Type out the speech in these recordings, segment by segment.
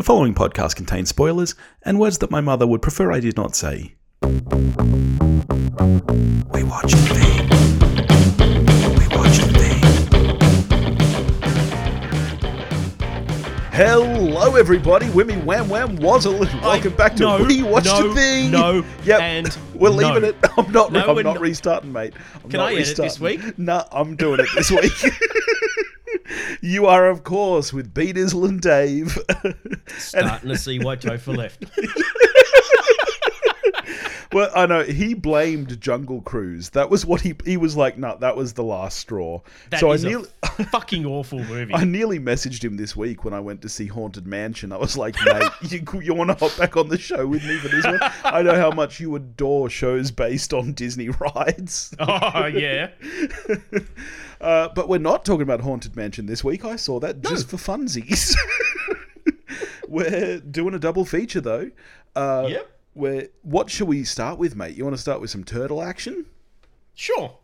The following podcast contains spoilers and words that my mother would prefer I did not say. We watch the We watch the Hello, everybody. Wimmy Wham Wham Wazzle, and welcome back to no, We Watch no, the Thing. no, yep, and we're no. leaving it. I'm not. No, I'm we're not not. restarting, mate. I'm Can not I edit this week? No, I'm doing it this week. you are, of course, with Beat Izzle and Dave. Starting to see why Topher left. Well, I know he blamed Jungle Cruise. That was what he he was like. No, that was the last straw. That so is I a nearly, fucking awful movie. I nearly messaged him this week when I went to see Haunted Mansion. I was like, mate, you, you want to hop back on the show with me for this one? I know how much you adore shows based on Disney rides. oh yeah, Uh, but we're not talking about Haunted Mansion this week. I saw that just for funsies. we're doing a double feature though. Uh, Yep. Where what shall we start with, mate? You want to start with some turtle action? sure.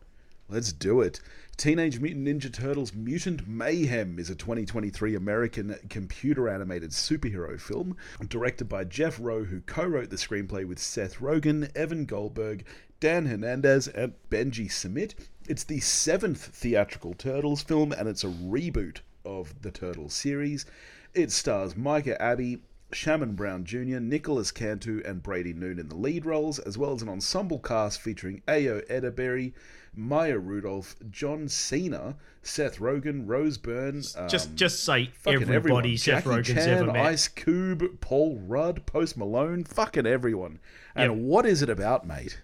Let's do it. Teenage Mutant Ninja Turtles Mutant Mayhem is a 2023 American computer animated superhero film directed by Jeff Rowe, who co wrote the screenplay with Seth Rogen, Evan Goldberg, Dan Hernandez, and Benji Samit. It's the seventh theatrical Turtles film, and it's a reboot of the Turtles series. It stars Micah Abbey, Shamon Brown Jr., Nicholas Cantu, and Brady Noon in the lead roles, as well as an ensemble cast featuring Ayo Edebiri, Maya Rudolph, John Cena, Seth Rogen, Rose Byrne, Just um, just say fucking everybody everyone. Seth Jackie Rogen's Chan, ever met. Ice Cube, Paul Rudd, Post Malone, fucking everyone. And Yep. what is it about, mate?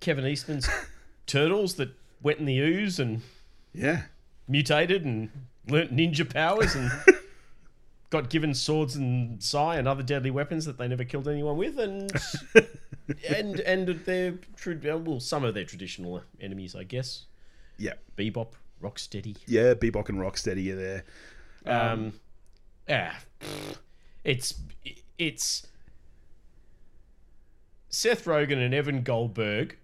Kevin Eastman's turtles that went in the ooze and Yeah. mutated and learnt ninja powers and got given swords and sai and other deadly weapons that they never killed anyone with and and and their well some of their traditional enemies I guess Yeah. Bebop Rocksteady Yeah, Bebop and Rocksteady are there. um yeah it's it's Seth Rogen and Evan Goldberg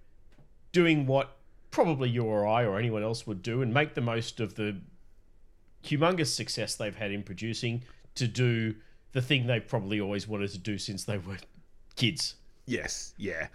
doing what probably you or I or anyone else would do and make the most of the humongous success they've had in producing to do the thing they've probably always wanted to do since they were kids. Yes, yeah.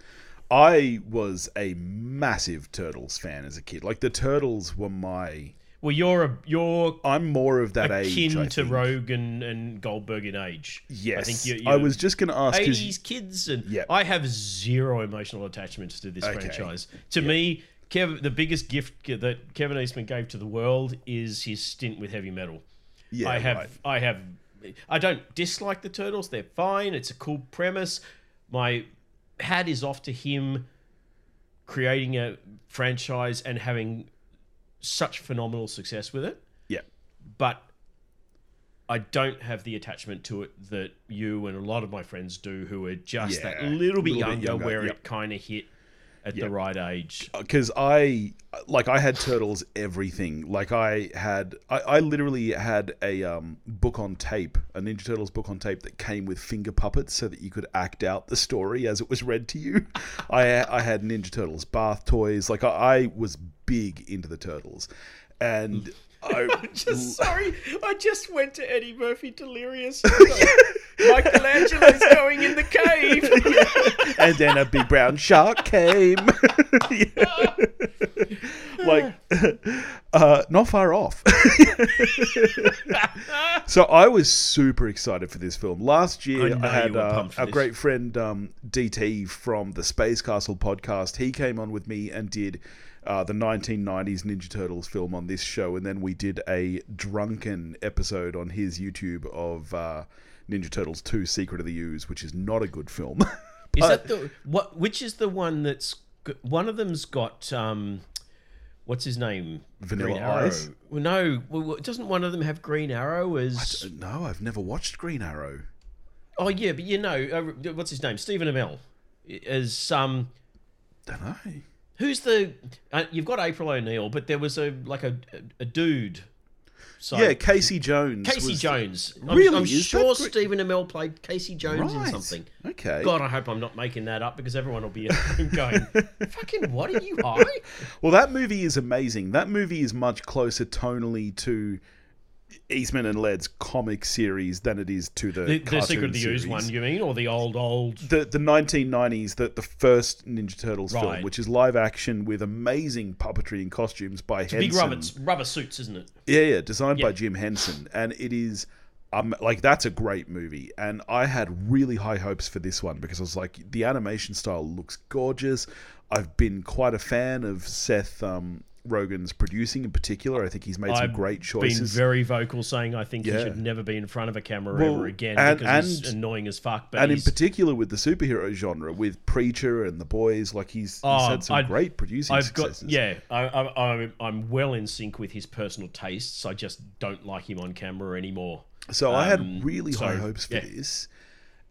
I was a massive Turtles fan as a kid. Like the Turtles were my Well, you're a you're I'm more of that age. akin to think. Rogen and Goldberg in age. Yes. I think you, I you're was just going to ask. 80s kids, and Yep. I have zero emotional attachments to this Okay. franchise. To me, Kev, the biggest gift that Kevin Eastman gave to the world is his stint with heavy metal. yeah, I have, right. I have, I don't dislike the turtles. They're fine. It's a cool premise. My hat is off to him creating a franchise and having such phenomenal success with it. Yeah. But I don't have the attachment to it that you and a lot of my friends do, who are just that little bit little bit younger, younger, where yep. it kind of hit at Yep. the right age. because I like I had turtles everything. Like I had, I, I literally had a um, book on tape, a Ninja Turtles book on tape that came with finger puppets, so that you could act out the story as it was read to you. I I had Ninja Turtles bath toys. Like I, I was big into the turtles, and I am Just sorry, I just went to Eddie Murphy Delirious. Michelangelo's going in the cave. and then a big brown shark came. Yeah. like, uh, not far off. so I was super excited for this film. Last year, I I, had uh, our this. great friend um, DT from the Space Castle podcast. He came on with me and did. Uh, the 1990s Ninja Turtles film on this show, and then we did a drunken episode on his YouTube of uh, Ninja Turtles 2: Secret of the Ooze, which is not a good film. Is that the what? Which is the one that's one of them's got um, what's his name? Vanilla Arrow. Ice? Well, no, well, doesn't one of them have Green Arrow as? No, I've never watched Green Arrow. Oh yeah, but you know, uh, what's his name? Stephen Amell as um. Don't know. Who's the? Uh, you've got April O'Neil, but there was a like a a, dude. So, Yeah, Casey Jones. Casey Jones. I'm, Really? I'm that sure Gre- Stephen Amell played Casey Jones in something. Okay. God, I hope I'm not making that up because everyone will be going, "Fucking what are you high?" Well, that movie is amazing. That movie is much closer tonally to Eastman and Laird's comic series than it is to the The, the Secret of the Ooze one, you mean, or the old old? The the 1990s, the the first Ninja Turtles film, which is live action with amazing puppetry and costumes by Henson. Big rubber rubber suits, isn't it? Yeah, yeah, designed by Jim Henson, and it is um, like that's a great movie. And I had really high hopes for this one because I was like, the animation style looks gorgeous. I've been quite a fan of Seth um, Rogen's producing in particular. I think he's made some I've great Been choices. very vocal, saying I think Yeah. he should never be in front of a camera Well, ever again and- because he's annoying as fuck. But and in particular with the superhero genre, with Preacher and the boys, like he's, he's Oh, had some I'd- great producing I've got successes. yeah, I, I, I'm I'm well in sync with his personal tastes. I just don't like him on camera anymore. So I had Um, really high hopes for yeah. this.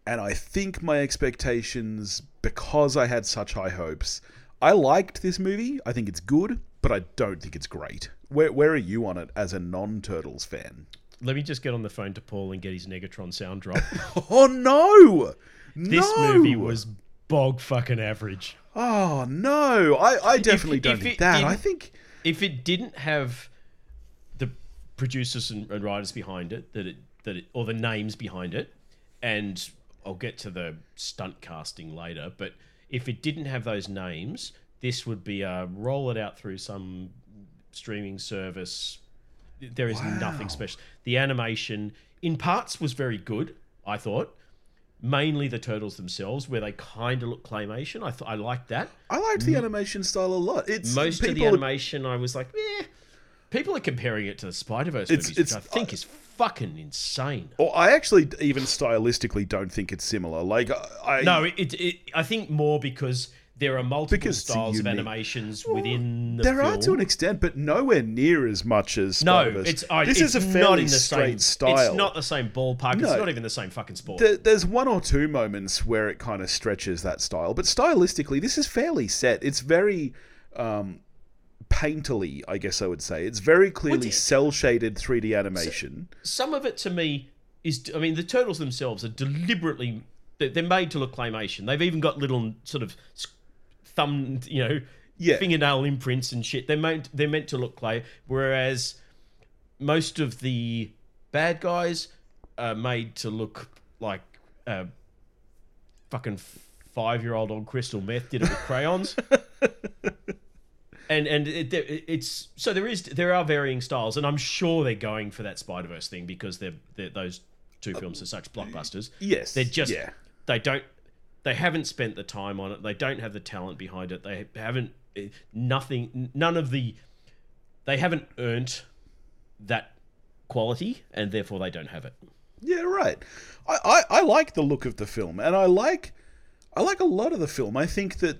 And I think my expectations, because I had such high hopes, I liked this movie. I think it's good, but I don't think it's great. Where, where are you on it as a non Turtles fan? Let me just get on the phone to Paul and get his Negatron sound drop. Oh, no! this No! movie was bog fucking average. Oh, no! I, I definitely don't if think it that. I think. If it didn't have the producers and, and writers behind it, that it that it, or the names behind it, and I'll get to the stunt casting later, but if it didn't have those names, this would be a roll it out through some streaming service. There is nothing special. The animation, in parts, was very good. I thought, mainly the turtles themselves, where they kind of look claymation. I thought I liked that. I liked the animation style a lot. It's Most of the animation, I was like, eh. People are comparing it to the Spider Verse movies, it's- which I think is fucking insane. Or I actually even stylistically don't think it's similar. Like I No, it, it, it I think more because there are multiple Because styles of animations within the there film. are to an extent, but nowhere near as much as no, it's I, this it's is a not fairly in the straight same style. It's not the same ballpark. No. It's not even the same fucking sport. There- There's one or two moments where it kind of stretches that style, but stylistically, this is fairly set. It's very um, painterly, I guess I would say. It's very clearly cel shaded 3D animation. Some of it to me is, I mean, the turtles themselves are deliberately they're made to look claymation. They've even got little sort of thumb, you know, Yeah. fingernail imprints and shit. They're meant they're meant to look clay, whereas most of the bad guys are made to look like uh, fucking five year old on crystal meth did it with crayons. And and it, it- it's so there is there are varying styles, and I'm sure they're going for that Spider Verse thing because they're, they're those two films are such blockbusters. Yes. They're just Yeah. they don't they haven't spent the time on it. They don't have the talent behind it. They haven't eh, nothing none of the they haven't earned that quality and therefore they don't have it. Yeah, right. I, I, I like the look of the film, and I like I like a lot of the film. I think that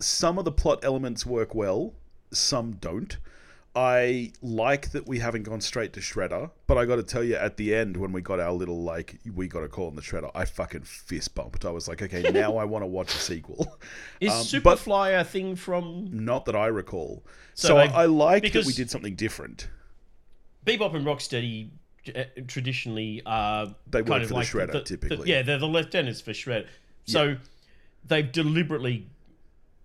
some of the plot elements work well, some don't. I like that we haven't gone straight to Shredder, but I got to tell you, at the end when we got our little like we got a call on the Shredder, I fucking fist bumped. I was like, okay, now I want to watch a sequel. Is Um, Superfly a thing from Not that I recall. So So, I, I like that we did something different. Bebop and Rocksteady uh, traditionally are They work kind of for the like Shredder, typically. yeah, they're the lieutenants for Shredder. So they've deliberately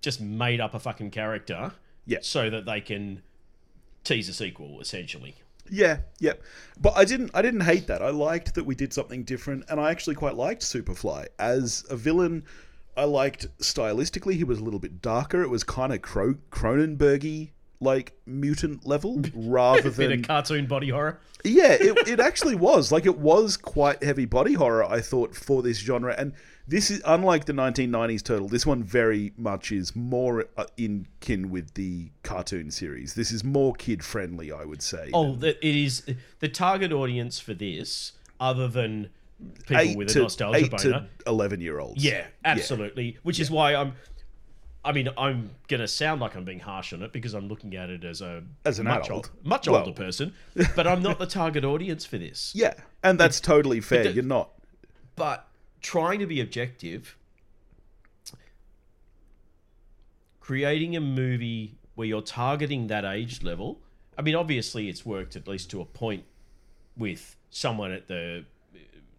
just made up a fucking character, Yeah. so that they can tease a sequel, essentially. Yeah, yep. But I didn't I didn't hate that. I liked that we did something different and I actually quite liked Superfly. As a villain, I liked stylistically he was a little bit darker. It was kind of Cro- Cronenbergy like mutant level rather than of cartoon body horror. yeah, it, it actually was. Like, it was quite heavy body horror, I thought, for this genre. And this is, unlike the 1990s Turtle, this one very much is more uh, in kin with the cartoon series. This is more kid friendly, I would say. Oh, that it is the target audience for this, other than people with a nostalgia eight boner. to 11 year olds. Yeah, absolutely. Which is why I'm. I mean, I'm gonna sound like I'm being harsh on it because I'm looking at it as a As an much adult. old, much Well- older person, but I'm not the target audience for this. Yeah, and that's totally fair. the- You're not. But trying to be objective, creating a movie where you're targeting that age level. I mean, obviously, it's worked at least to a point with someone at the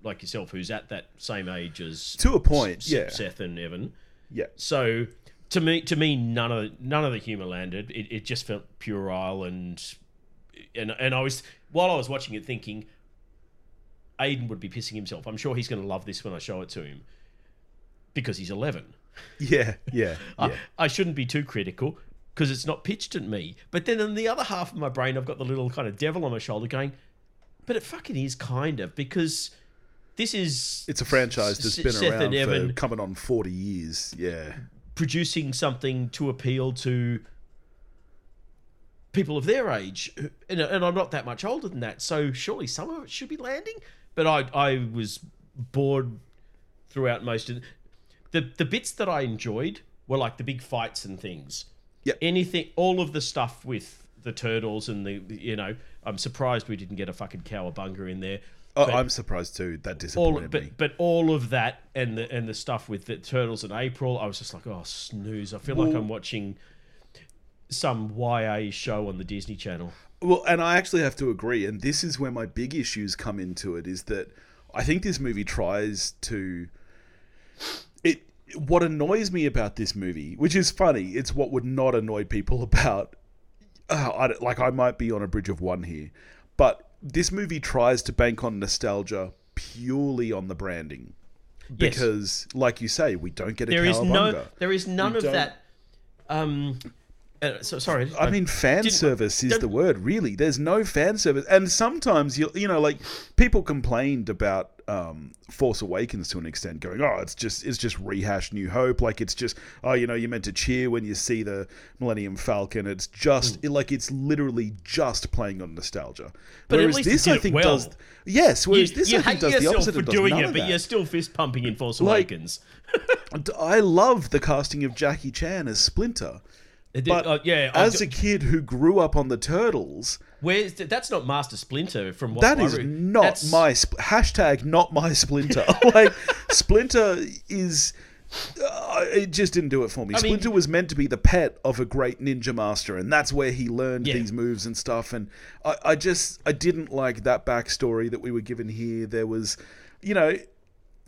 like yourself who's at that same age as To a point, S- yeah. Seth and Evan. Yeah. So to me, to me, none of none of the humor landed. It, it just felt puerile and and and I was while I was watching it thinking, Aiden would be pissing himself. I'm sure he's going to love this when I show it to him because he's 11. Yeah, yeah, I- yeah. I, shouldn't be too critical because it's not pitched at me. But then in the other half of my brain, I've got the little kind of devil on my shoulder going, but it fucking is kind of because this is It's a franchise that's S- been Seth around and Evan for coming on forty years. Yeah, producing something to appeal to people of their age, and, and I'm not that much older than that, so surely some of it should be landing. But I I was bored throughout most of the the bits that I enjoyed were like the big fights and things. Yep. Anything, all of the stuff with the turtles and the you know, I'm surprised we didn't get a fucking cowabunga in there. oh, I'm surprised too. That all disappointed but me. but all of that and the and the stuff with the turtles and April, I was just like, oh snooze! I feel like I'm watching some YA show on the Disney Channel. Well, and I actually have to agree, and this is where my big issues come into it. Is that I think this movie tries to it. What annoys me about this movie, which is funny, it's what would not annoy people about. Uh, I, like I might be on a bridge of one here, but this movie tries to bank on nostalgia purely on the branding, Yes. because, like you say, we don't get a There is no there is none We of don't- that. Um, uh, so sorry. I mean, fan service is the word. Really, there's no fan service, and sometimes you you know, like people complained about um, Force Awakens to an extent, going, "Oh, it's just it's just rehashed New Hope. Like it's just oh, you know, you're meant to cheer when you see the Millennium Falcon. It's just Hmm. it, like it's literally just playing on nostalgia. But at whereas this, I think, well. does yes. Whereas you, this, you I think, does the opposite. for does doing it, of but you're still fist pumping in Force Like- Awakens. I love the casting of Jackie Chan as Splinter. But Uh, yeah, as a kid who grew up on the Turtles, where's that's not Master Splinter from what That is re- not that's- my sp- hashtag. Not my Splinter. like Splinter is. Uh, it just didn't do it for me. I mean- Splinter was meant to be the pet of a great ninja master, and that's where he learned Yeah. these moves and stuff. And I, I just I didn't like that backstory that we were given here. There was, you know,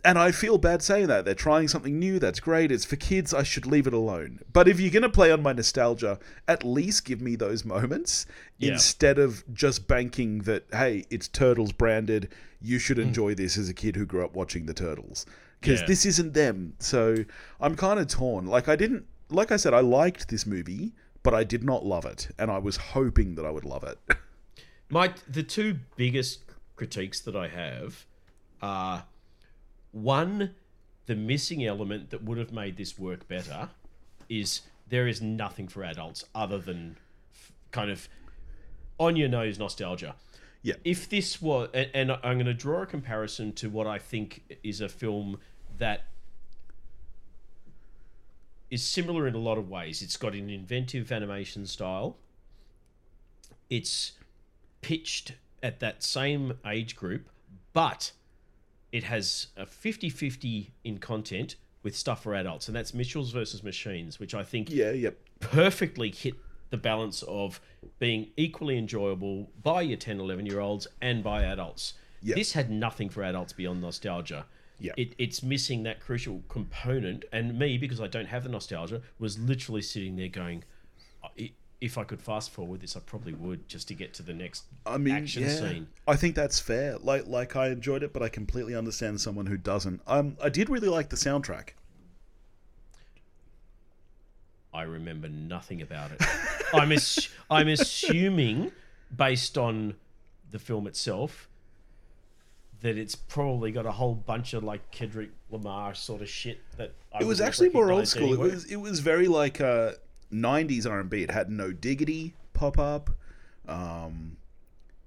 and I feel bad saying that. They're trying something new. That's great. It's for kids. I should leave it alone. But if you're going to play on my nostalgia, at least give me those moments Yeah. instead of just banking that, hey, it's Turtles branded. You Hmm. should enjoy this as a kid who grew up watching the Turtles. Because Yeah. this isn't them. So I'm kind of torn. Like, I didn't, like I said, I liked this movie, but I did not love it. And I was hoping that I would love it. My the two biggest critiques that I have are one, the missing element that would have made this work better is there is nothing for adults other than f- kind of on your nose nostalgia. Yeah. If this was, and, and I'm going to draw a comparison to what I think is a film that is similar in a lot of ways. It's got an inventive animation style. It's pitched at that same age group, but it has a 50 50 in content with stuff for adults, and that's Mitchells versus Machines, which I think yeah, yep. perfectly hit the balance of being equally enjoyable by your 10, 11 year olds and by adults. Yep. This had nothing for adults beyond nostalgia. Yeah. It, it's missing that crucial component. And me, because I don't have the nostalgia, was literally sitting there going, "I- if I could fast forward this, I probably would just to get to the next I mean, action yeah, scene. I think that's fair. Like, like I enjoyed it, but I completely understand someone who doesn't. Um, I did really like the soundtrack. I remember nothing about it. I'm ass- I'm assuming, based on the film itself, that it's probably got a whole bunch of like Kendrick Lamar sort of shit that I It was actually more old school. anyway. It was it was very like uh, '90s R&B. It had no diggity pop up, um,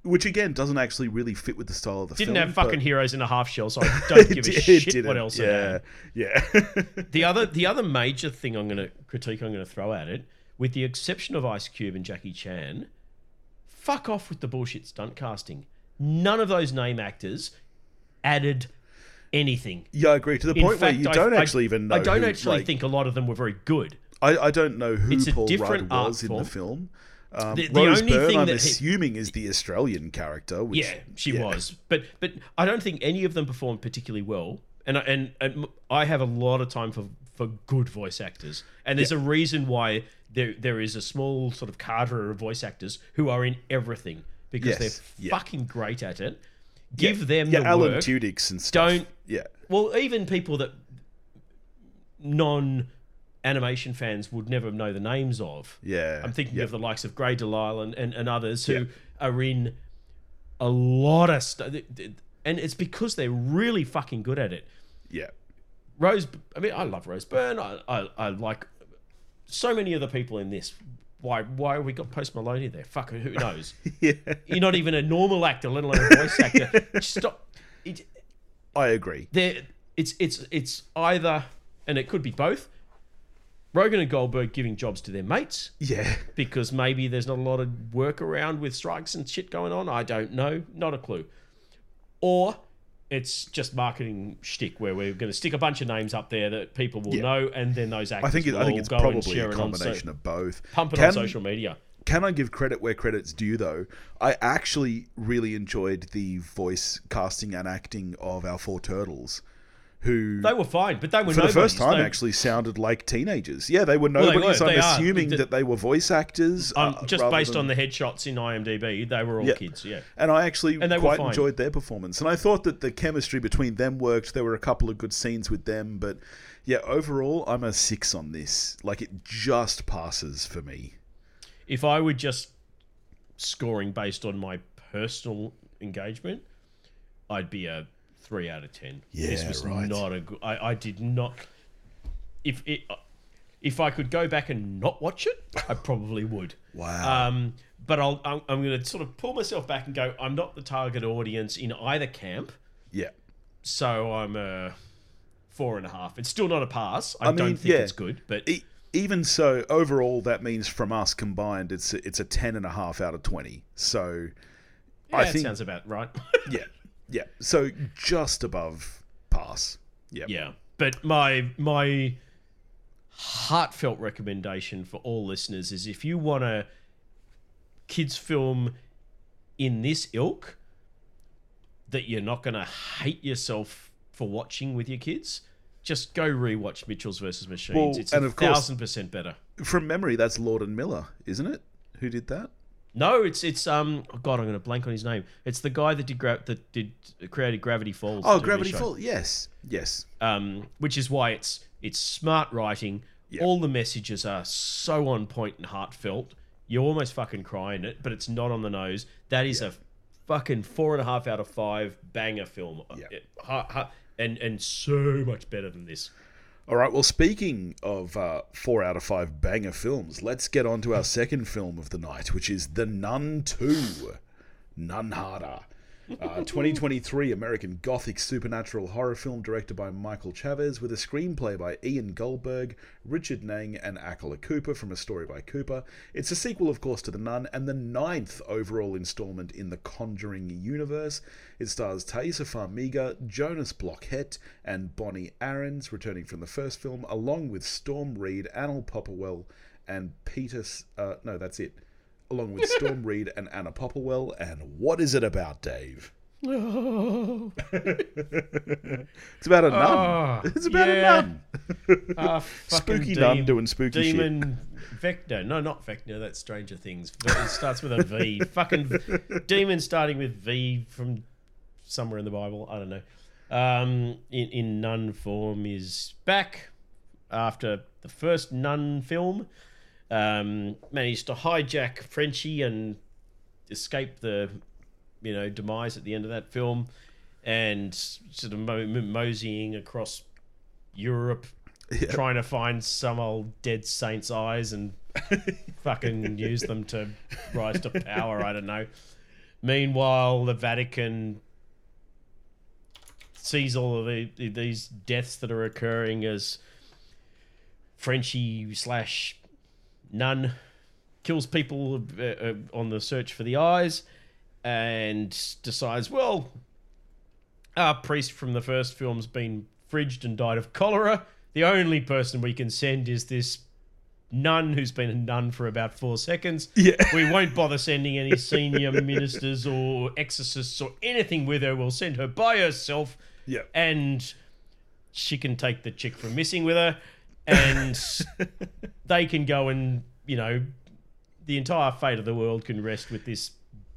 which again doesn't actually really fit with the style of the film. Didn't have fucking heroes in a half shell, so I don't give a It shit what else. it. Yeah, yeah. The other the other major thing I'm going to critique I'm going to throw at it, with the exception of Ice Cube and Jackie Chan, fuck off with the bullshit stunt casting. None of those name actors added anything. yeah, I agree. To the In point where you I- don't I- actually even know. I don't who, actually like- think a lot of them were very good. I, I don't know who Paul Rudd different art was in the film. Um, The- the Rose only Byrne, thing I'm he- assuming, is the Australian character. Which, Yeah, she yeah. was, but but I don't think any of them performed particularly well. And I- and, and I have a lot of time for for good voice actors, and there's a reason why there there is a small sort of cadre of voice actors who are in everything because Yes, they're yeah. fucking great at it. Give them Yeah, the Alan work. Tudyk and stuff. Don't- Yeah. well, even people that non animation fans would never know the names of. Yeah. I'm thinking yeah. of the likes of Grey Delisle and, and, and others who Yeah. are in a lot of stuff. And it's because they're really fucking good at it. Yeah. Rose, I mean, I love Rose Byrne. I, I, I like so many of the people in this. Why why have we got Post Maloney there? Fuck, who knows? Yeah. You're not even a normal actor, let alone a voice actor. Stop. It, I agree. there, it's it's it's either, and it could be both. Rogen and Goldberg giving jobs to their mates Yeah. because maybe there's not a lot of work around with strikes and shit going on. I don't know, not a clue. Or it's just marketing shtick where we're going to stick a bunch of names up there that people will Yeah. know, and then those actors I think it, will I think it's go and probably share a it on so, combination of both. pump it Can- on social media. Can I give credit where credit's due, though? I actually really enjoyed the voice casting and acting of our four turtles, who They were fine, but they were for the first time They- actually sounded like teenagers. Yeah, they were they nobodies. were, I'm they assuming that they were voice actors. um, uh, just based than- on the headshots in IMDb, they were all Yeah. kids. Yeah, And I actually And they quite enjoyed their performance. And I thought that the chemistry between them worked. There were a couple of good scenes with them. But yeah, overall, I'm a six on this. Like, it just passes for me. if I were just scoring based on my personal engagement, I'd be a three out of ten. this Yeah, was right. not a good. I, I did not. If it, if I could go back and not watch it, I probably would. Wow. Um, but I'll, I'm, I'm going to sort of pull myself back and go. I'm not the target audience in either camp, yeah. so I'm a four and a half. It's still not a pass. I, I mean, don't think yeah. it's good, but E- even so, overall, that means from us combined, it's a, it's a ten and a half out of twenty. So, yeah, I that think sounds about right. yeah, yeah. So just above pass. Yeah, Yeah, but my my heartfelt recommendation for all listeners is if you want a kids film in this ilk that you're not going to hate yourself for watching with your kids, just go rewatch Mitchells versus Machines. Well, it's and a of course- thousand percent better. From memory, that's Lord and Miller, isn't it? Who did that? No, it's it's um oh god I'm going to blank on his name. It's the guy that did gra- that did created Gravity Falls. Oh, Gravity. Falls. Yes, yes. um, which is why it's it's smart writing. Yeah. All the messages are so on point and heartfelt. You're almost fucking cry in it, but it's not on the nose. That is a fucking four and a half out of five banger film. Yeah. It- ha- ha- and and so much better than this. All right. Well, speaking of uh, four out of five banger films, let's get on to our second film of the night, which is The Nun Two, Nun Harder. Uh, 2023 American Gothic supernatural horror film directed by Michael Chaves with a screenplay by Ian Goldberg, Richard Naing, and Akela Cooper from A Story by Cooper. It's a sequel, of course, to The Nun and the ninth overall installment in the Conjuring universe. It stars Taissa Farmiga, Jonas Bloquet, and Bonnie Aarons, returning from the first film, along with Storm Reed, Anil Popperwell, and Peter. Uh, no, that's it. Along with Storm Reed and Anna Popplewell. And what is it about, Dave? It's about a nun. Oh, it's about yeah. a nun. Ah, Spooky dem- nun doing spooky shit. demon Vector. No, not Vector. That's Stranger Things. But it starts with a V. fucking demon starting with V from somewhere in the Bible. I don't know. Um, in, in nun form is back after the first nun film. Um, managed to hijack Frenchie and escape the, you know, demise at the end of that film, and sort of mo- mo- moseying across Europe, trying to find some old dead saint's eyes and fucking use them to rise to power. I don't know. Meanwhile, the Vatican sees all of the, these deaths that are occurring as Frenchie slash nun kills people uh, uh, on the search for the eyes and decides, well, our priest from the first film's been fridged and died of cholera. The only person we can send is this nun who's been a nun for about four seconds. Yeah. We won't bother sending any senior ministers or exorcists or anything with her. We'll send her by herself Yeah. and she can take the chick from missing with her and they can go and you know, the entire fate of the world can rest with this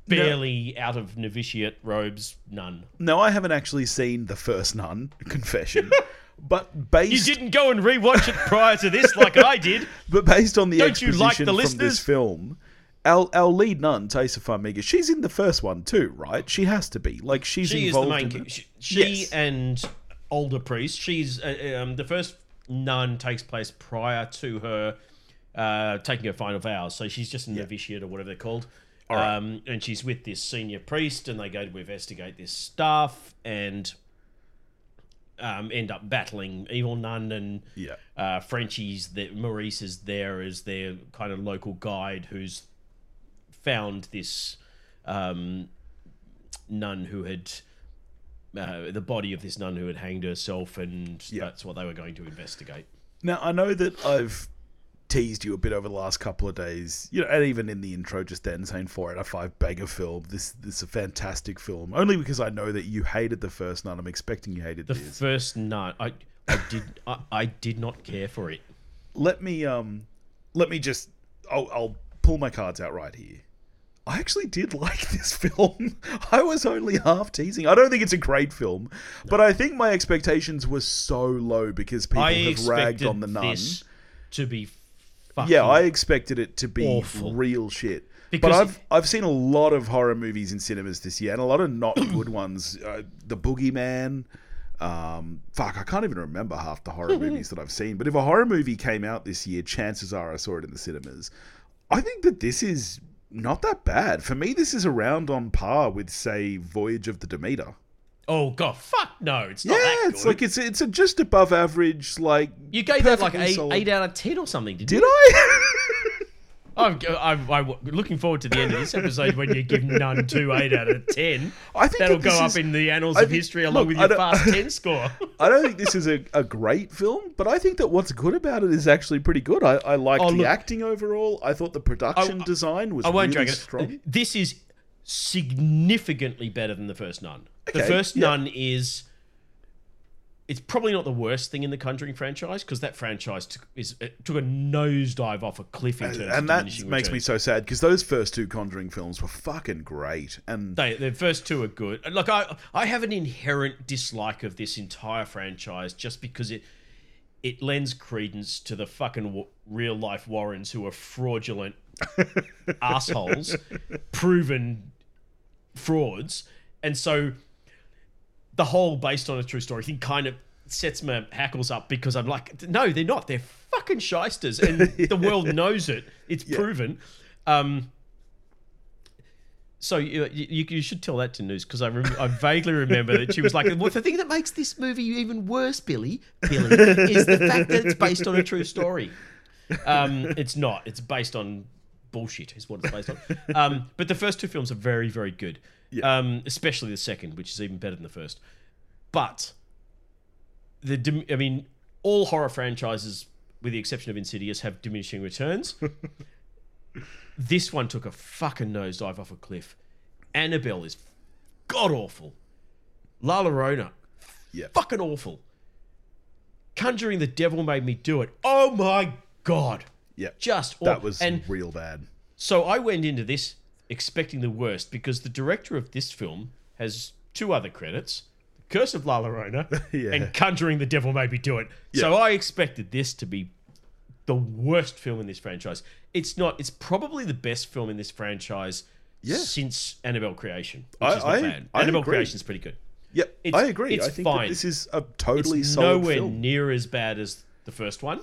barely out of novitiate robes nun. No, I haven't actually seen the first Nun. Confession. But based, You didn't go and rewatch it prior to this like I did. but based on the Don't you exposition like the from listeners? this film, our our lead nun, Taissa Farmiga, she's in the first one too, right? She has to be. Like she's She is the involved main. in it. She, she Yes. and older priest. She's uh, um, the first nun takes place prior to her uh, taking her final vows. So she's just a novitiate or whatever they're called. right. Um, and she's with this senior priest, and they go to investigate this stuff and um, end up battling evil nun and Yeah. uh, Frenchie's that Maurice is there as their kind of local guide who's found this um, nun who had uh, the body of this nun who had hanged herself, and Yeah. that's what they were going to investigate. Now I know that I've teased you a bit over the last couple of days, you know, and even in the intro just then saying four out of five banger film. This this is a fantastic film. Only because I know that you hated the first nun. I'm expecting you hated The this. first nun, I, I did, I, I did not care for it. let me um let me just I'll, I'll pull my cards out right here i actually did like this film i was only half teasing i don't think it's a great film but i think my expectations were so low because people I have ragged on the nun to be yeah i expected it to be awful. real shit Because but I've I've seen a lot of horror movies in cinemas this year, and a lot of not good ones. Uh, the Boogeyman, um, fuck, I can't even remember half the horror movies that I've seen. But if a horror movie came out this year, chances are I saw it in the cinemas. I think that this is not that bad. For me, this is around on par with, say, Voyage of the Demeter. Oh god, fuck no, it's not Yeah, that it's like it's it's a just above average. Like you gave that like eight, solid- eight out of ten or something, didn't Did you? I? I'm, I'm, I'm looking forward to the end of this episode when you give Nun two eight out of ten. I think That'll that go up is- in the annals I of history along look, with your fast ten score. I don't think this is a, a great film, but I think that what's good about it is actually pretty good. I, I liked Oh, the look- acting overall. I thought the production I- design was I won't really drag it. strong. This is significantly better than the first Nun. the first yeah. Nun is. It's probably not the worst thing in the Conjuring franchise because that franchise took, is, it took a nosedive off a cliff in terms of And that makes me so sad because those first two Conjuring films were fucking great. And They, the first two are good. Like I, I have an inherent dislike of this entire franchise just because it, it lends credence to the fucking w- real life Warrens who are fraudulent assholes, proven frauds, and so the whole based on a true story thing kind of sets my hackles up because I'm like, no, they're not. They're fucking shysters, and the world knows it. It's proven. Um, so you, you, you should tell that to News because I, rem- I vaguely remember that she was like, well, the thing that makes this movie even worse, Billy, Billy, is the fact that it's based on a true story. Um, it's not. It's based on bullshit, is what it's based on. Um, but the first two films are very, very good. Um, especially the second, which is even better than the first. But the I mean, all horror franchises, with the exception of Insidious, have diminishing returns. this one took a fucking nosedive off a cliff. Annabelle is god awful. La Llorona, yeah, fucking awful. Conjuring the Devil Made Me Do It. Oh my god. Yeah, Just that was and real bad. so I went into this expecting the worst because the director of this film has two other credits: Curse of La Llorona Yeah. and Conjuring the Devil Made Me Do It. So I expected this to be the worst film in this franchise. It's not. It's probably the best film in this franchise Yeah. since Annabelle Creation, which I- is not I- bad. I Annabelle agree. Creation is pretty good. Yep, It's- I agree. it's I think fine. this is a totally It's solid nowhere film. near as bad as the first one.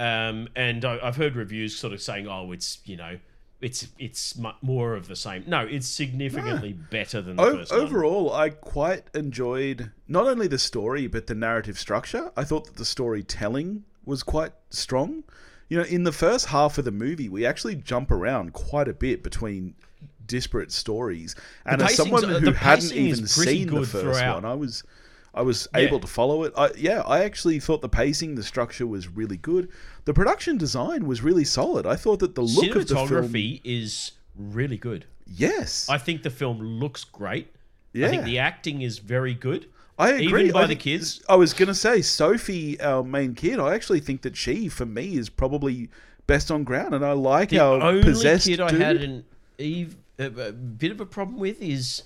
Um, and I, I've heard reviews sort of saying, "Oh, it's you know, it's it's more of the same." No, it's significantly better than the O- first one. overall, I quite enjoyed not only the story but the narrative structure. I thought that the storytelling was quite strong. You know, in the first half of the movie, we actually jump around quite a bit between disparate stories. And as someone who hadn't even seen the first throughout. one, I was I was able to follow it. I, yeah, I actually thought the pacing, the structure was really good. The production design was really solid. I thought that the look of the film, Cinematography is really good. yes, I think the film looks great. yeah, I think the acting is very good. I agree. Even by I the kids. I was going to say Sophie, our main kid. I actually think that she, for me, is probably best on ground, and I like The how only possessed kid I dude- had an eve, a, a bit of a problem with is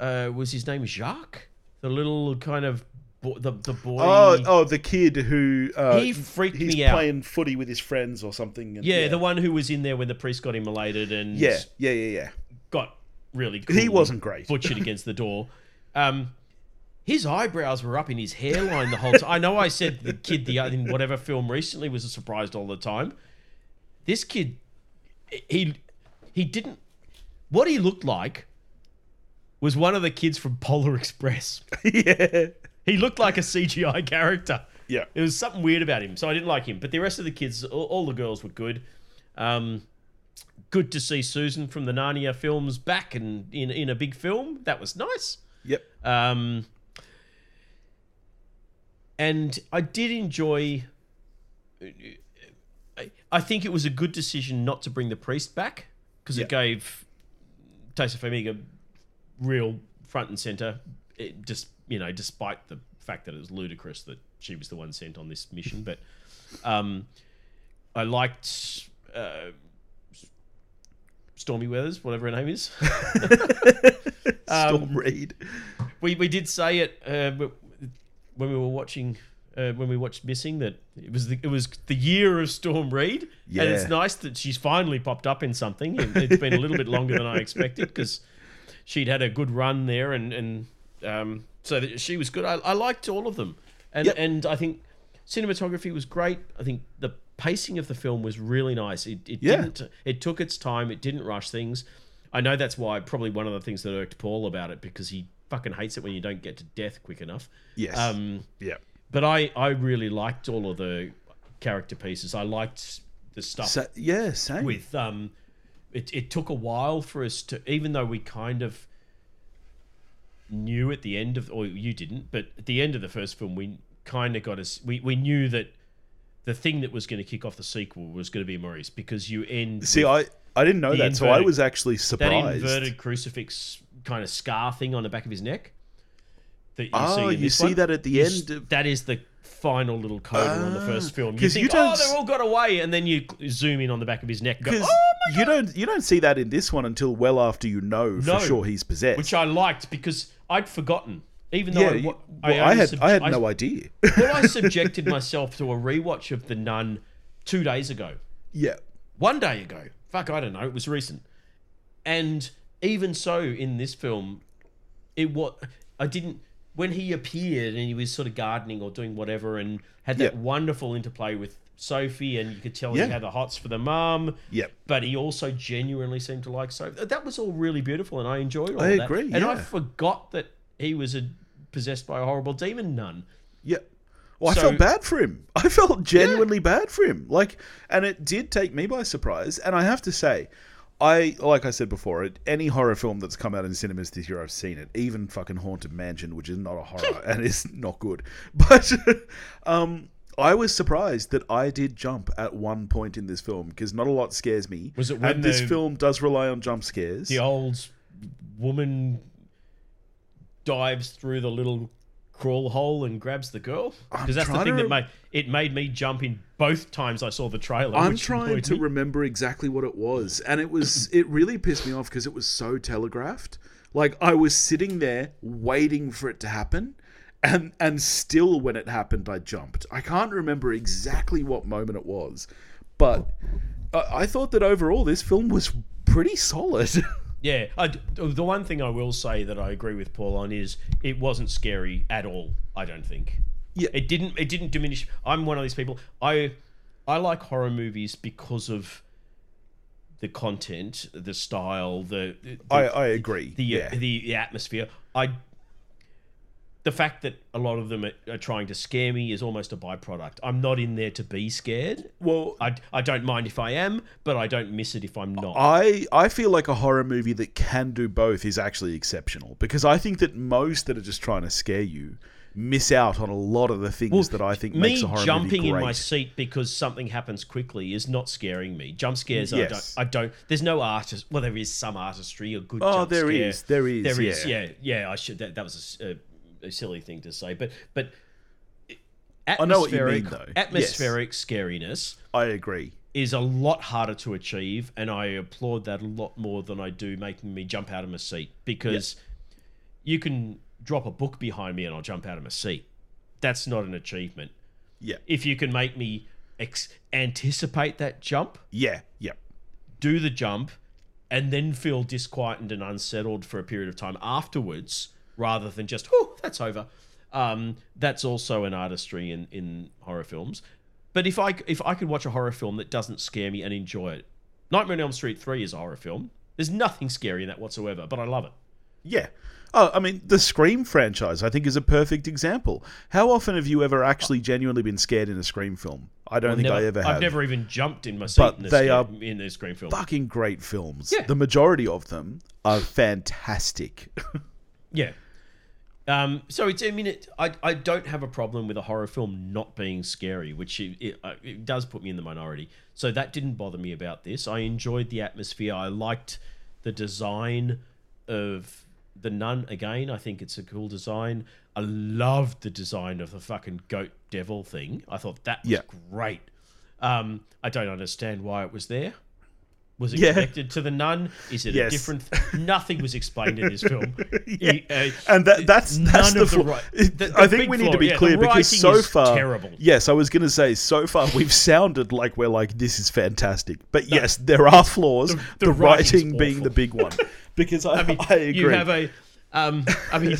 uh, was his name Jacques, the little kind of bo- the the boy. Oh, oh, the kid who uh, He freaked he's me out. playing footy with his friends or something. and- yeah, the one who was in there when the priest got immolated and yeah, yeah, yeah, yeah. got really He wasn't great. butchered against the door. Um, his eyebrows were up in his hairline the whole time. I know I said the kid the in whatever film recently was surprised all the time. This kid, he he didn't. What he looked like was one of the kids from Polar Express. yeah, He looked like a CGI character. yeah. There was something weird about him, so I didn't like him. But the rest of the kids, all, all the girls were good. Um, good to see Susan from the Narnia films back and in in a big film. That was nice. Yep. Um, and I did enjoy. I- I think it was a good decision not to bring the priest back because Yeah. it gave Taissa Farmiga real front and center. It just you know, despite the fact that it was ludicrous that she was the one sent on this mission, but um, I liked uh, Stormy Weathers, whatever her name is. Storm Reed. we we did say it uh, when we were watching uh, when we watched Missing that it was the, it was the year of Storm Reed, and it's nice that she's finally popped up in something. It, it's been a little bit longer than I expected because she'd had a good run there, and and um, so that she was good. I, I liked all of them, and Yep. and I think cinematography was great. I think the pacing of the film was really nice. It it Yeah. didn't it took its time. It didn't rush things. I know that's why probably one of the things that irked Paul about it because he fucking hates it when you don't get to death quick enough. Yes. Um, yeah. but I I really liked all of the character pieces. I liked the stuff Sa- yeah. Same. with um it, it took a while for us to even though we kind of knew at the end of or you didn't but at the end of the first film we kind of got us we, we knew that the thing that was going to kick off the sequel was going to be Maurice because you end See, I I didn't know that, so I was actually surprised that inverted crucifix kind of scar thing on the back of his neck that you Oh, see you see one. that at the end of- that is the final little coda on the Ah, first film. You think, you don't oh, they're all got away, and then you zoom in on the back of his neck and go, Because oh, you don't you don't see that in this one until well after you know for No. sure he's possessed. which I liked because I'd forgotten. Even though yeah, I, you- wa- well, I, only had sub- I had no idea. well, I subjected myself to a rewatch of The Nun two days ago. yeah, one day ago. Fuck, I don't know. It was recent. And even so, in this film, it what I didn't when he appeared and he was sort of gardening or doing whatever and had that Yeah. wonderful interplay with Sophie and you could tell Yeah. he had the hots for the mum. Yep. But he also genuinely seemed to like Sophie. That was all really beautiful and I enjoyed all I that. agree, And I forgot that he was a, possessed by a horrible demon nun. yeah. Well, I So- felt bad for him. I felt genuinely bad for him. Like, and it did take me by surprise. And I have to say, I like I said before, it, any horror film that's come out in cinemas this year, I've seen it. Even fucking Haunted Mansion, which is not a horror and is not good. But um, I was surprised that I did jump at one point in this film because not a lot scares me. Was it when and this the- film does rely on jump scares. the old woman dives through the little crawl hole and grabs the girl because that's the thing that made it made me jump in both times I saw the trailer. I'm trying to me. remember exactly what it was, and it was it really pissed me off because it was so telegraphed. Like I was sitting there waiting for it to happen, and and still when it happened, I jumped. I can't remember exactly what moment it was, but I, I thought that overall this film was pretty solid. Yeah, I the one thing I will say that I agree with Paul on is it wasn't scary at all. I don't think. Yeah. it didn't. It didn't diminish. I'm one of these people. I I like horror movies because of the content, the style, the, the I I agree. the, yeah. the the atmosphere. I the fact that a lot of them are, are trying to scare me is almost a byproduct. I'm not in there to be scared. well, I, I don't mind if I am, but I don't miss it if I'm not. I I feel like a horror movie that can do both is actually exceptional because I think that most that are just trying to scare you miss out on a lot of the things that I think me makes a horror movie. jumping in my seat because something happens quickly is not scaring me. Jump scares, Yes. I don't. I don't. There's no artist. Well, there is some artistry, a good. Oh, jump there is, there is, There is. yeah. Yeah, yeah. I should. That, that was a a, a silly thing to say, but but. I know what you Atmospheric, mean, though. Yes. atmospheric scariness I agree. is a lot harder to achieve, and I applaud that a lot more than I do making me jump out of my seat because you can drop a book behind me and I'll jump out of my seat. That's not an achievement. Yeah. If you can make me ex- anticipate that jump, Yeah. Yeah. do the jump, and then feel disquieted and unsettled for a period of time afterwards, rather than just oh that's over. Um, that's also an artistry in, in horror films. But if I if I could watch a horror film that doesn't scare me and enjoy it, Nightmare on Elm Street three is a horror film. There's nothing scary in that whatsoever, but I love it. Yeah. Oh, I mean, the Scream franchise, I think, is a perfect example. How often have you ever actually genuinely been scared in a Scream film? I don't think Never- I ever have. I've never even jumped in my seat But in, they scare- are in a Scream film. Fucking great films. Yeah. The majority of them are fantastic. Yeah. Um, so it's. I mean, it, I I don't have a problem with a horror film not being scary, which it, it, uh, it does put me in the minority. So that didn't bother me about this. I enjoyed the atmosphere. I liked the design of the nun. Again, I think it's a cool design. I loved the design of the fucking goat devil thing. I thought that was Yeah. great. Um, I don't understand why it was there. Was it Yeah. connected to the nun? Is it Yes. a different? Nothing was explained in this film. Yeah. Uh, and that, that's none that's the, of the flaw. the- the I think we need flaw- to be yeah, clear because so is far, terrible. yes, I was going to say so far we've sounded like we're like this is fantastic, but yes, there are flaws. The, writing being the big one, because I, I, mean, agree. You have a. Um, I mean,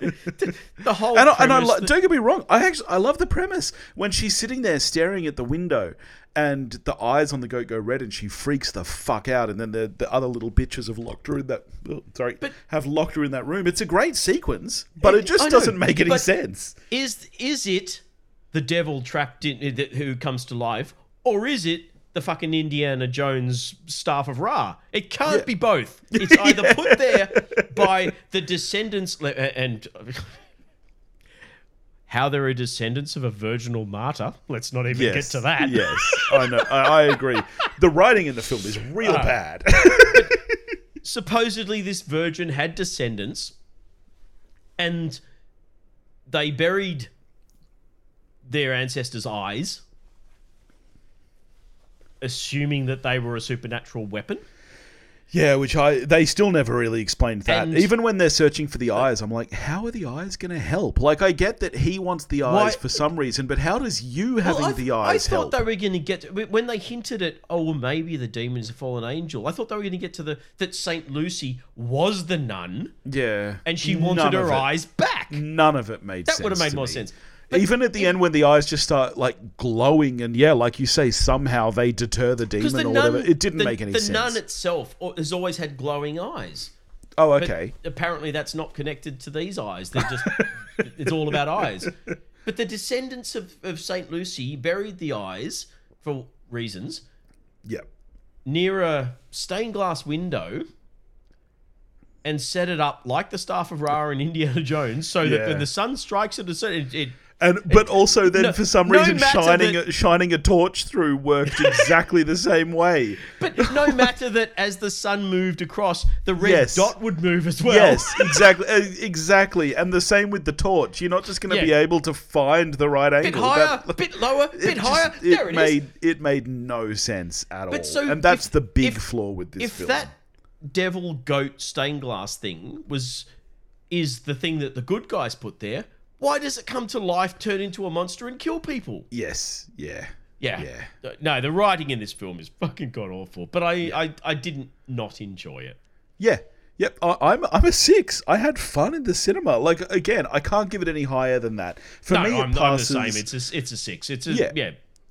the, whole. and I, and I that- don't get me wrong. I actually I love the premise when she's sitting there staring at the window, and the eyes on the goat go red, and she freaks the fuck out. And then the the other little bitches have locked her in that. oh, sorry, have locked her in that room. It's a great sequence, but it just I doesn't make any sense. is is it the devil trapped in that- who comes to life, or is it the fucking Indiana Jones staff of Ra? It can't Yeah. be both. It's either put there by the descendants and. How there are descendants of a virginal martyr. Let's not even get to that. Yes, I know. I, I agree. The writing in the film is real Uh, bad. supposedly this virgin had descendants and they buried their ancestors' eyes, assuming that they were a supernatural weapon. yeah, which I they still never really explained that. And- Even when they're searching for the uh, eyes, I'm like, how are the eyes going to help? Like, I get that he wants the eyes Why- for some reason, but how does you having I, the eyes? I thought help? they were going to get when they hinted at oh well, maybe the demon is a fallen angel. I thought they were going to get to the that Saint Lucy was the nun yeah, and she wanted her eyes back. None of it made That would have made more me. sense. Even at the end, when the eyes just start like glowing, and yeah, like you say, somehow they deter the demon the or nun, whatever. It didn't the, make any the sense. The nun itself has always had glowing eyes. oh, But okay. apparently, that's not connected to these eyes. They're just, it's all about eyes. But the descendants of, of St. Lucy buried the eyes, for reasons, Yeah. near a stained glass window and set it up like the Staff of Ra and Indiana Jones so that Yeah. when the sun strikes a. It, it, And but also then no- for some no reason shining that- a, shining a torch through worked exactly the same way. but no matter that as the sun moved across, the red Yes. dot would move as well. Yes, exactly, uh, exactly. And the same with the torch. You're not just going to Yeah. be able to find the right bit angle. higher, That- bit lower, it bit just- higher. It there it is. made it made no sense at all. so and that's if- the big if- flaw with this if film. that devil goat stained glass thing was is the thing that the good guys put there, why does it come to life, turn into a monster, and kill people? yes, yeah, Yeah. Yeah. No, the writing in this film is fucking god awful. But I, I, I didn't not enjoy it. yeah. Yep, I, I'm I'm a six. I had fun in the cinema. Like again, I can't give it any higher than that. For no, me, I'm, I'm the same. It's a, it's a six. It's a Yeah. yeah.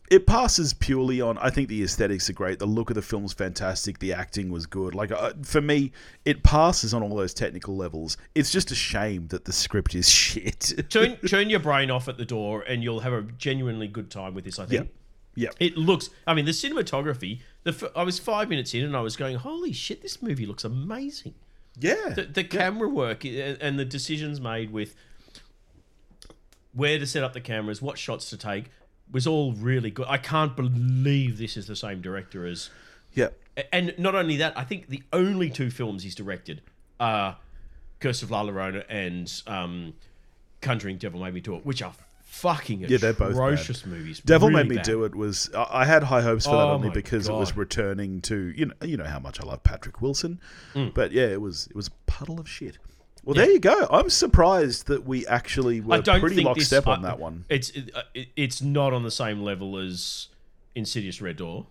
It passes purely on i think the aesthetics are great the look of the film's fantastic the acting was good like uh, for me it passes on all those technical levels it's just a shame that the script is shit Turn turn your brain off at the door, and you'll have a genuinely good time with this. I think. yeah It looks. I mean, the cinematography. The f- I was five minutes in, and I was going, "Holy shit! This movie looks amazing." yeah The, the camera work and the decisions made with where to set up the cameras, what shots to take, was all really good. I can't believe this is the same director as. yeah And not only that, I think the only two films he's directed are Curse of La Llorona and um, Conjuring Devil Made Me Do It, which are fucking Yeah, they're both bad. atrocious movies. Devil Really Made Me bad. Do It was I had high hopes for that Oh only my because it was returning to you know you know how much I love Patrick Wilson, Mm. but yeah, it was it was a puddle of shit. Well, there you go. I'm surprised that we actually were pretty lockstep on that one. It's it, it's not on the same level as Insidious Red Door.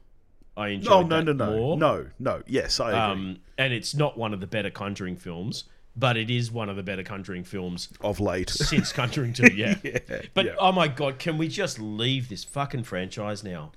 I enjoyed Oh no that no no more. no no yes I agree. Um, and it's not one of the better Conjuring films, but it is one of the better Conjuring films of late. since Conjuring Two. Yeah. yeah, But yeah. oh my god, can we just leave this fucking franchise now?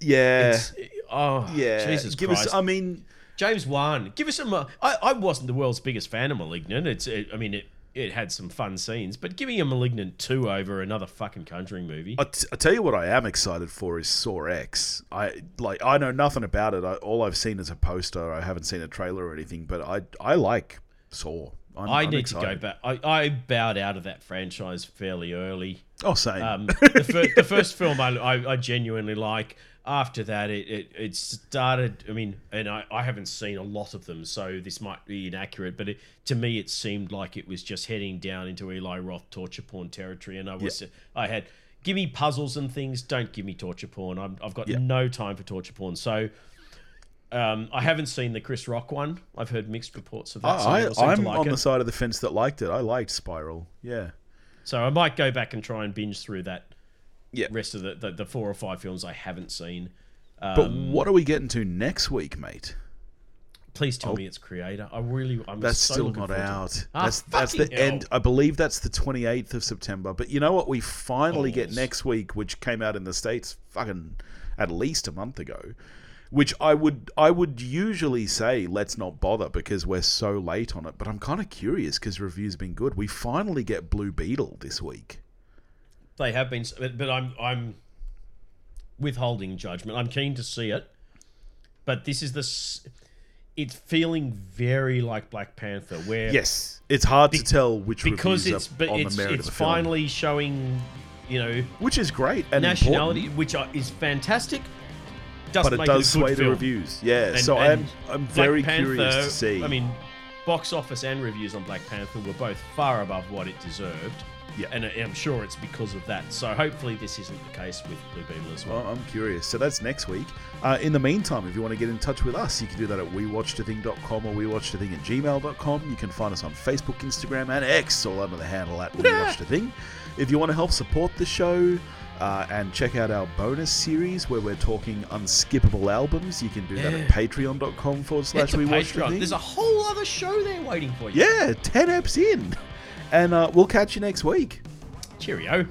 yeah, It's, oh yeah. Jesus Give Christ! us. I mean, James Wan, give us some. Uh, I I wasn't the world's biggest fan of Malignant. It's it, I mean it it had some fun scenes, but giving a Malignant two over another fucking Conjuring movie. I, t- I tell you what I am excited for is Saw X. I like I know nothing about it. I, all I've seen is a poster. I haven't seen a trailer or anything, but I I like Saw. I'm, I I'm need to go back. I, I bowed out of that franchise fairly early. Oh, same. Um, the, fir- the first film I, I, I genuinely like. After that, it, it, it started. I mean, and I, I haven't seen a lot of them, so this might be inaccurate. But it, to me, it seemed like it was just heading down into Eli Roth torture porn territory. And I was, I had, give me puzzles and things. Don't give me torture porn. I'm, I've got Yeah. no time for torture porn. So. Um, I haven't seen the Chris Rock one. I've heard mixed reports of that. I, so I, am like on it. the side of the fence that liked it. I liked Spiral. Yeah. So I might go back and try and binge through that. Yeah. Rest of the, the, the four or five films I haven't seen. Um, But what are we getting to next week, mate? please tell me it's Creator. I really, I'm That's so still not forward to it. out. Ah, that's that's the hell. end. I believe that's the 28th of September. But you know what? We finally get Balls. next week, which came out in the states fucking at least a month ago. Which I would I would usually say let's not bother because we're so late on it. But I'm kind of curious because reviews been good. We finally get Blue Beetle this week. They have been, but, but I'm I'm withholding judgment. I'm keen to see it, but this is the. It's feeling very like Black Panther, where Yes, it's hard to tell which because it's but on it's it's of the film, finally showing, you know, which is great and nationality, important, which are, is fantastic. But it does it sway the reviews. Yeah, And- so and I'm I'm very Panther, curious to see. I mean, box office and reviews on Black Panther were both far above what it deserved. Yeah. And I'm sure it's because of that. So hopefully this isn't the case with Blue Beetle as well. Well, I'm curious. So that's next week. Uh, in the meantime, if you want to get in touch with us, you can do that at wewatchedathing.com or wewatchedathing at gmail.com. You can find us on Facebook, Instagram, and X, all under the handle at wewatchedathing. If you want to help support the show uh, and check out our bonus series where we're talking unskippable albums, you can do that at Yeah. patreon.com forward slash to wewatchedathing. Patreon. There's a whole other show there waiting for you. Yeah, 10 eps in. And uh, we'll catch you next week. Cheerio.